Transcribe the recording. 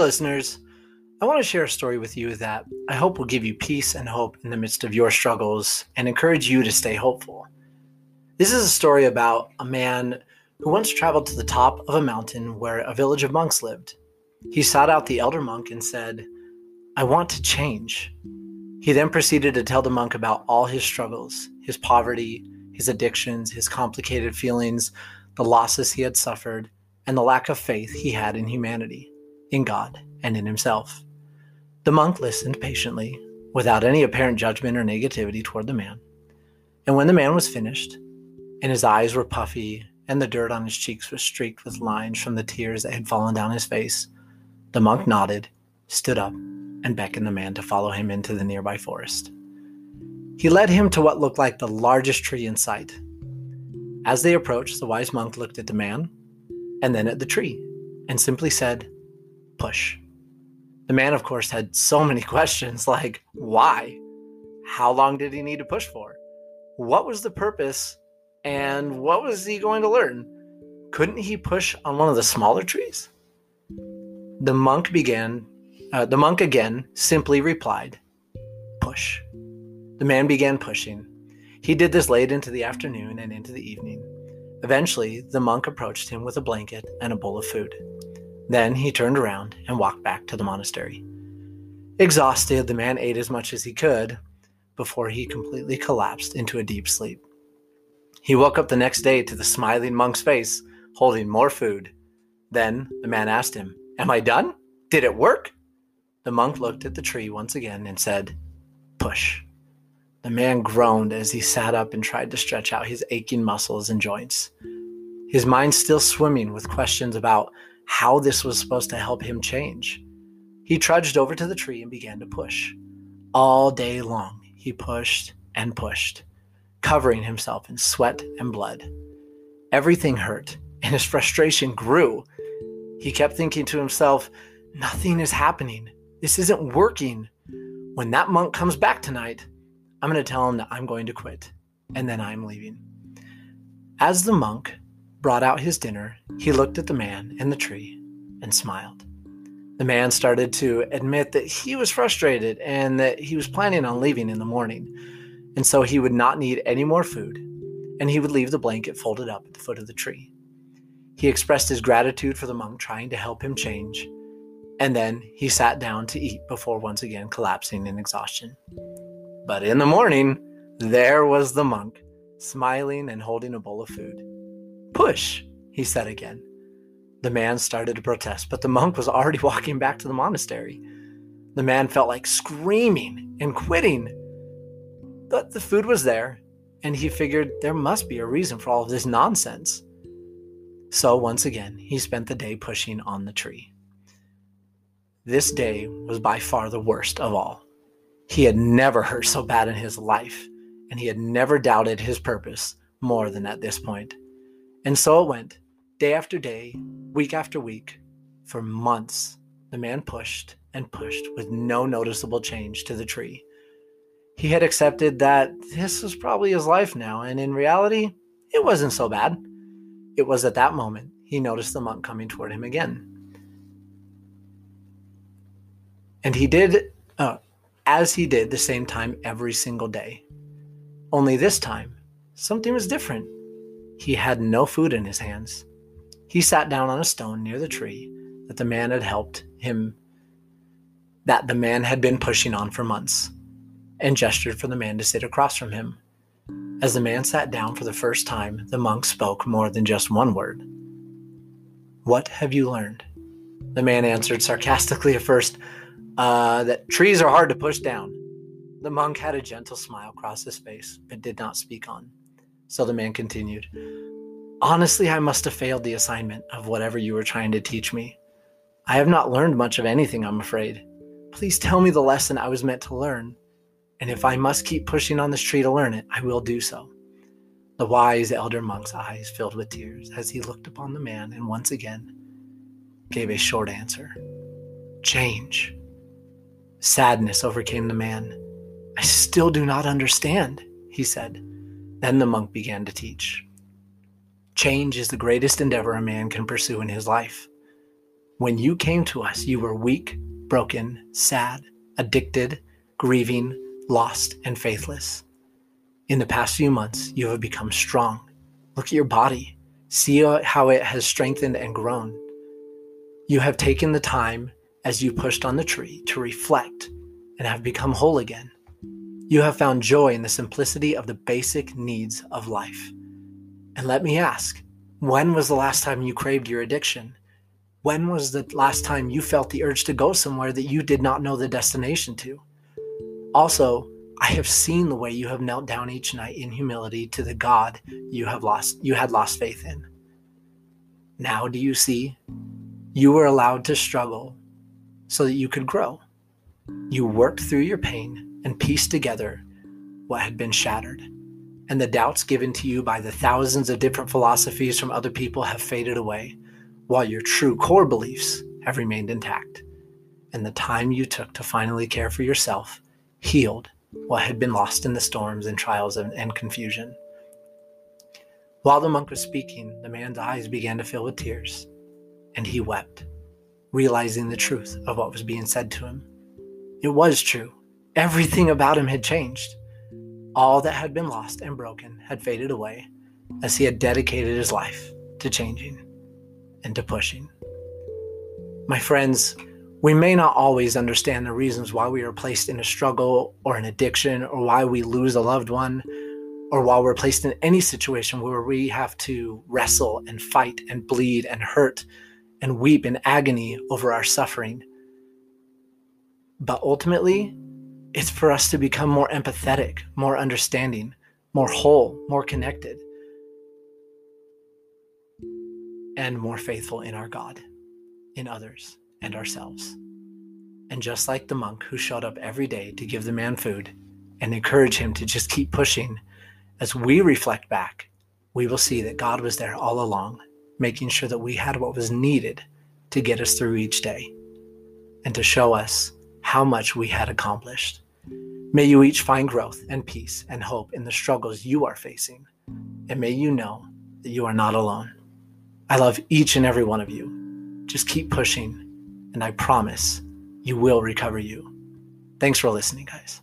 Listeners. I want to share a story with you that I hope will give you peace and hope in the midst of your struggles and encourage you to stay hopeful. This is a story about a man who once traveled to the top of a mountain where a village of monks lived. He sought out the elder monk and said, I want to change. He then proceeded to tell the monk about all his struggles, his poverty, his addictions, his complicated feelings, the losses he had suffered, and the lack of faith he had in humanity, in God, and in himself. The monk listened patiently, without any apparent judgment or negativity toward the man. And when the man was finished, and his eyes were puffy, and the dirt on his cheeks was streaked with lines from the tears that had fallen down his face, the monk nodded, stood up, and beckoned the man to follow him into the nearby forest. He led him to what looked like the largest tree in sight. As they approached, the wise monk looked at the man and then at the tree and simply said, Push. The man, of course, had so many questions like, Why? How long did he need to push for? What was the purpose? And what was he going to learn? Couldn't he push on one of the smaller trees? The monk began, uh, the monk again simply replied, Push. The man began pushing. He did this late into the afternoon and into the evening. Eventually, the monk approached him with a blanket and a bowl of food. Then he turned around and walked back to the monastery. Exhausted, the man ate as much as he could before he completely collapsed into a deep sleep. He woke up the next day to the smiling monk's face, holding more food. Then the man asked him, Am I done? Did it work? The monk looked at the tree once again and said, Push. The man groaned as he sat up and tried to stretch out his aching muscles and joints. His mind still swimming with questions about how this was supposed to help him change. He trudged over to the tree and began to push. All day long, he pushed and pushed, covering himself in sweat and blood. Everything hurt, and his frustration grew. He kept thinking to himself, Nothing is happening. This isn't working. When that monk comes back tonight, I'm going to tell him that I'm going to quit, and then I'm leaving. As the monk brought out his dinner, he looked at the man and the tree and smiled. The man started to admit that he was frustrated and that he was planning on leaving in the morning, and so he would not need any more food, and he would leave the blanket folded up at the foot of the tree. He expressed his gratitude for the monk trying to help him change, and then he sat down to eat before once again collapsing in exhaustion. But in the morning, there was the monk, smiling and holding a bowl of food. Push, he said again. The man started to protest, but the monk was already walking back to the monastery. The man felt like screaming and quitting. But the food was there, and he figured there must be a reason for all of this nonsense. So once again, he spent the day pushing on the tree. This day was by far the worst of all. He had never hurt so bad in his life, and he had never doubted his purpose more than at this point. And so it went, day after day, week after week, for months. The man pushed and pushed with no noticeable change to the tree. He had accepted that this was probably his life now, and in reality, it wasn't so bad. It was at that moment he noticed the monk coming toward him again. And he did, uh, as he did the same time every single day. Only this time, something was different. He had no food in his hands. He sat down on a stone near the tree that the man had helped him, that the man had been pushing on for months, and gestured for the man to sit across from him. As the man sat down for the first time, the monk spoke more than just one word. What have you learned? The man answered sarcastically at first, uh, that trees are hard to push down. The monk had a gentle smile cross his face, but did not speak on. So the man continued, Honestly, I must have failed the assignment of whatever you were trying to teach me. I have not learned much of anything, I'm afraid. Please tell me the lesson I was meant to learn. And if I must keep pushing on this tree to learn it, I will do so. The wise elder monk's eyes filled with tears as he looked upon the man and once again gave a short answer Change. Sadness overcame the man. I still do not understand, he said. Then the monk began to teach. Change is the greatest endeavor a man can pursue in his life. When you came to us, you were weak, broken, sad, addicted, grieving, lost, and faithless. In the past few months, you have become strong. Look at your body. See how it has strengthened and grown. You have taken the time as you pushed on the tree to reflect and have become whole again. You have found joy in the simplicity of the basic needs of life. And let me ask when was the last time you craved your addiction? When was the last time you felt the urge to go somewhere that you did not know the destination to? Also, I have seen the way you have knelt down each night in humility to the God you have lost you had lost faith in. Now do you see? You were allowed to struggle so that you could grow. You worked through your pain and pieced together what had been shattered. And the doubts given to you by the thousands of different philosophies from other people have faded away, while your true core beliefs have remained intact. And the time you took to finally care for yourself healed what had been lost in the storms and trials and, confusion. While the monk was speaking, the man's eyes began to fill with tears, and he wept, realizing the truth of what was being said to him. It was true. Everything about him had changed. All that had been lost and broken had faded away as he had dedicated his life to changing and to pushing. My friends, we may not always understand the reasons why we are placed in a struggle or an addiction or why we lose a loved one or while we're placed in any situation where we have to wrestle and fight and bleed and hurt and weep in agony over our suffering. But ultimately, it's for us to become more empathetic, more understanding, more whole, more connected, and more faithful in our God, in others and ourselves. And just like the monk who showed up every day to give the man food and encourage him to just keep pushing, as we reflect back, we will see that God was there all along, making sure that we had what was needed to get us through each day and to show us how much we had accomplished. May you each find growth and peace and hope in the struggles you are facing, and may you know that you are not alone. I love each and every one of you. Just keep pushing and I promise you will recover you. Thanks for listening, guys.